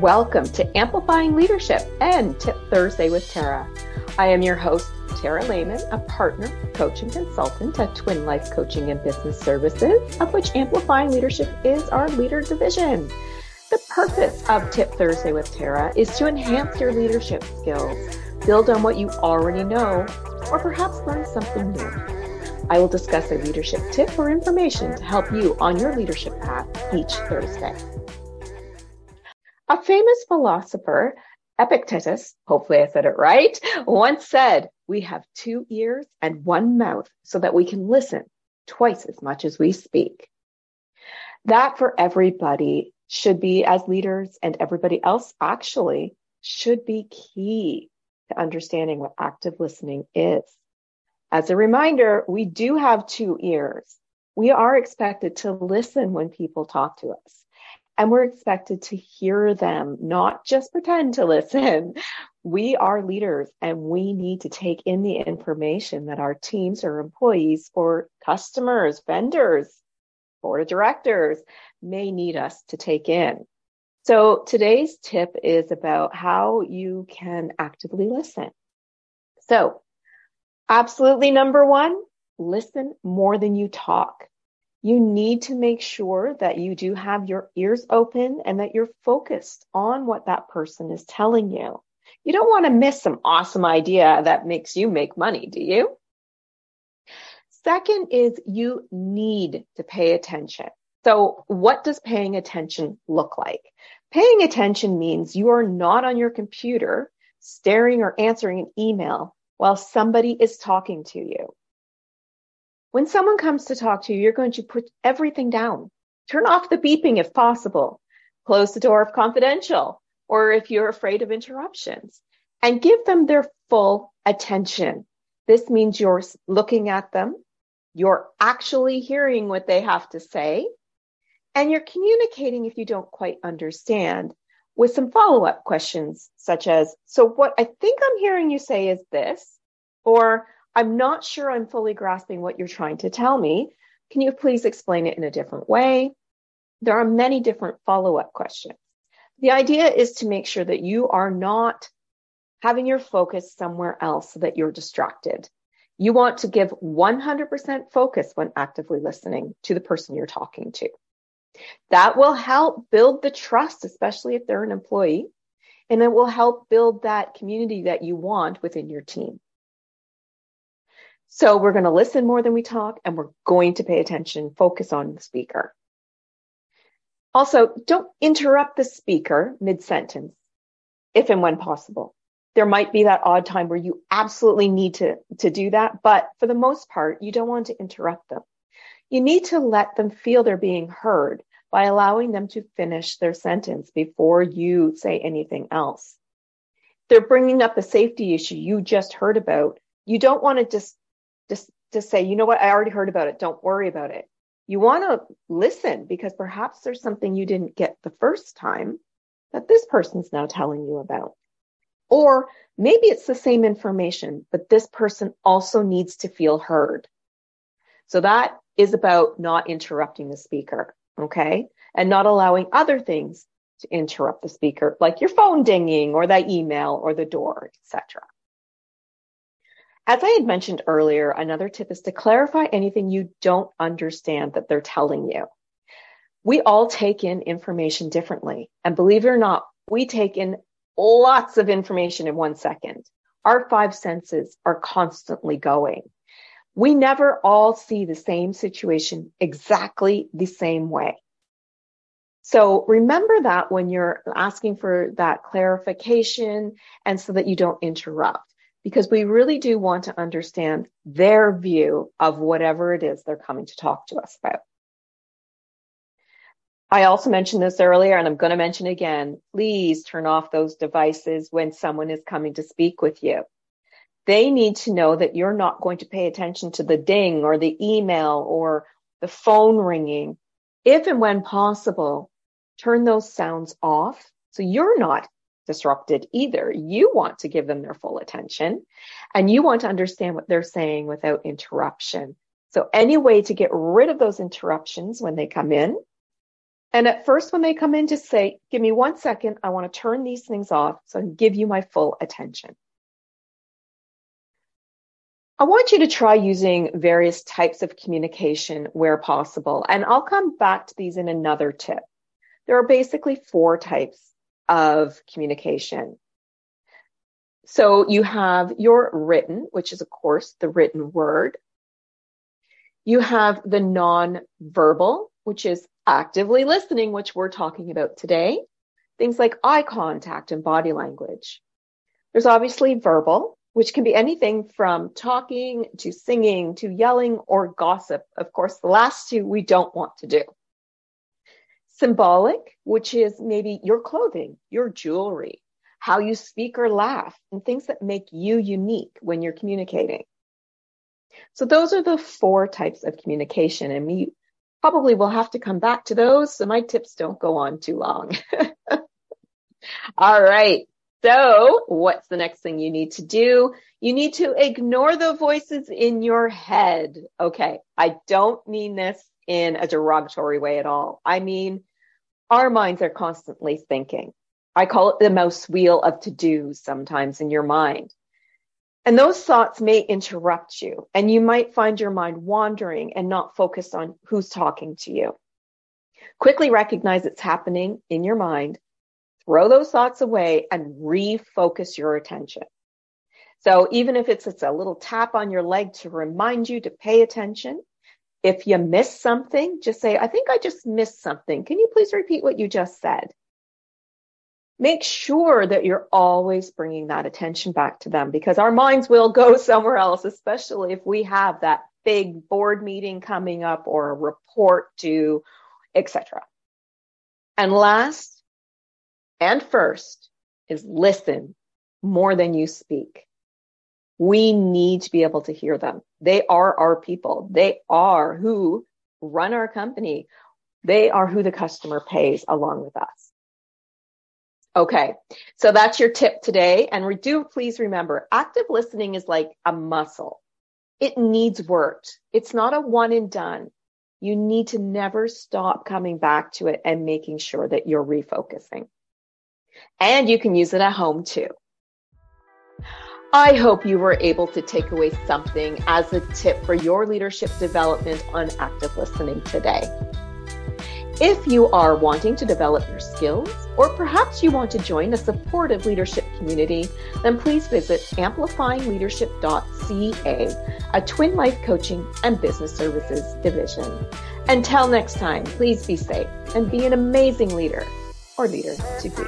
Welcome to Amplifying Leadership and Tip Thursday with Tara. I am your host, Tara Lehman, a partner, coach, and consultant at Twin Life Coaching and Business Services, of which Amplifying Leadership is our leader division. The purpose of Tip Thursday with Tara is to enhance your leadership skills, build on what you already know, or perhaps learn something new. I will discuss a leadership tip or information to help you on your leadership path each Thursday. A famous philosopher, Epictetus, hopefully I said it right, once said, we have two ears and one mouth so that we can listen twice as much as we speak. That for everybody should be as leaders and everybody else actually should be key to understanding what active listening is. As a reminder, we do have two ears. We are expected to listen when people talk to us and we're expected to hear them, not just pretend to listen. We are leaders and we need to take in the information that our teams or employees or customers, vendors, board of directors may need us to take in. So today's tip is about how you can actively listen. So absolutely number one, listen more than you talk you need to make sure that you do have your ears open and that you're focused on what that person is telling you. You don't want to miss some awesome idea that makes you make money, do you? Second is you need to pay attention. So what does paying attention look like? Paying attention means you are not on your computer staring or answering an email while somebody is talking to you. When someone comes to talk to you, you're going to put everything down. Turn off the beeping if possible. Close the door if confidential or if you're afraid of interruptions and give them their full attention. This means you're looking at them. You're actually hearing what they have to say and you're communicating if you don't quite understand with some follow up questions such as, so what I think I'm hearing you say is this, or I'm not sure I'm fully grasping what you're trying to tell me. Can you please explain it in a different way? There are many different follow up questions. The idea is to make sure that you are not having your focus somewhere else so that you're distracted. You want to give 100% focus when actively listening to the person you're talking to. That will help build the trust, especially if they're an employee, and it will help build that community that you want within your team. So we're going to listen more than we talk and we're going to pay attention, focus on the speaker. Also, don't interrupt the speaker mid sentence if and when possible. There might be that odd time where you absolutely need to, to do that, but for the most part, you don't want to interrupt them. You need to let them feel they're being heard by allowing them to finish their sentence before you say anything else. They're bringing up a safety issue you just heard about. You don't want to just just to say, you know what, I already heard about it. Don't worry about it. You want to listen because perhaps there's something you didn't get the first time that this person's now telling you about. Or maybe it's the same information, but this person also needs to feel heard. So that is about not interrupting the speaker. Okay. And not allowing other things to interrupt the speaker, like your phone dinging or that email or the door, etc. As I had mentioned earlier, another tip is to clarify anything you don't understand that they're telling you. We all take in information differently. And believe it or not, we take in lots of information in one second. Our five senses are constantly going. We never all see the same situation exactly the same way. So remember that when you're asking for that clarification and so that you don't interrupt because we really do want to understand their view of whatever it is they're coming to talk to us about. I also mentioned this earlier and I'm going to mention again. Please turn off those devices when someone is coming to speak with you. They need to know that you're not going to pay attention to the ding or the email or the phone ringing. If and when possible, turn those sounds off so you're not disrupted either. You want to give them their full attention and you want to understand what they're saying without interruption. So any way to get rid of those interruptions when they come in And at first, when they come in, just say, Give me one second. I want to turn these things off so I can give you my full attention. I want you to try using various types of communication where possible. And I'll come back to these in another tip. There are basically four types of communication. So you have your written, which is, of course, the written word. You have the non-verbal, which is actively listening, which we're talking about today. Things like eye contact and body language. There's obviously verbal, which can be anything from talking to singing to yelling or gossip. Of course, the last two we don't want to do. Symbolic, which is maybe your clothing, your jewelry, how you speak or laugh, and things that make you unique when you're communicating. So those are the four types of communication, and we probably will have to come back to those so my tips don't go on too long. All right. So what's the next thing you need to do? You need to ignore the voices in your head. Okay. I don't mean this in a derogatory way at all. I mean, our minds are constantly thinking. I call it the mouse wheel of to dos sometimes in your mind. And those thoughts may interrupt you and you might find your mind wandering and not focused on who's talking to you. Quickly recognize it's happening in your mind throw those thoughts away and refocus your attention. So even if it's, it's a little tap on your leg to remind you to pay attention, if you miss something, just say, I think I just missed something. Can you please repeat what you just said? Make sure that you're always bringing that attention back to them because our minds will go somewhere else, especially if we have that big board meeting coming up or a report due, etc. And last, and first is listen more than you speak. We need to be able to hear them. They are our people. They are who run our company. They are who the customer pays along with us. Okay. So that's your tip today. And do please remember active listening is like a muscle. It needs work. It's not a one and done. You need to never stop coming back to it and making sure that you're refocusing. And you can use it at home too. I hope you were able to take away something as a tip for your leadership development on active listening today. If you are wanting to develop your skills, or perhaps you want to join a supportive leadership community, then please visit amplifyingleadership.ca, a twin life coaching and business services division. Until next time, please be safe and be an amazing leader or leader to be.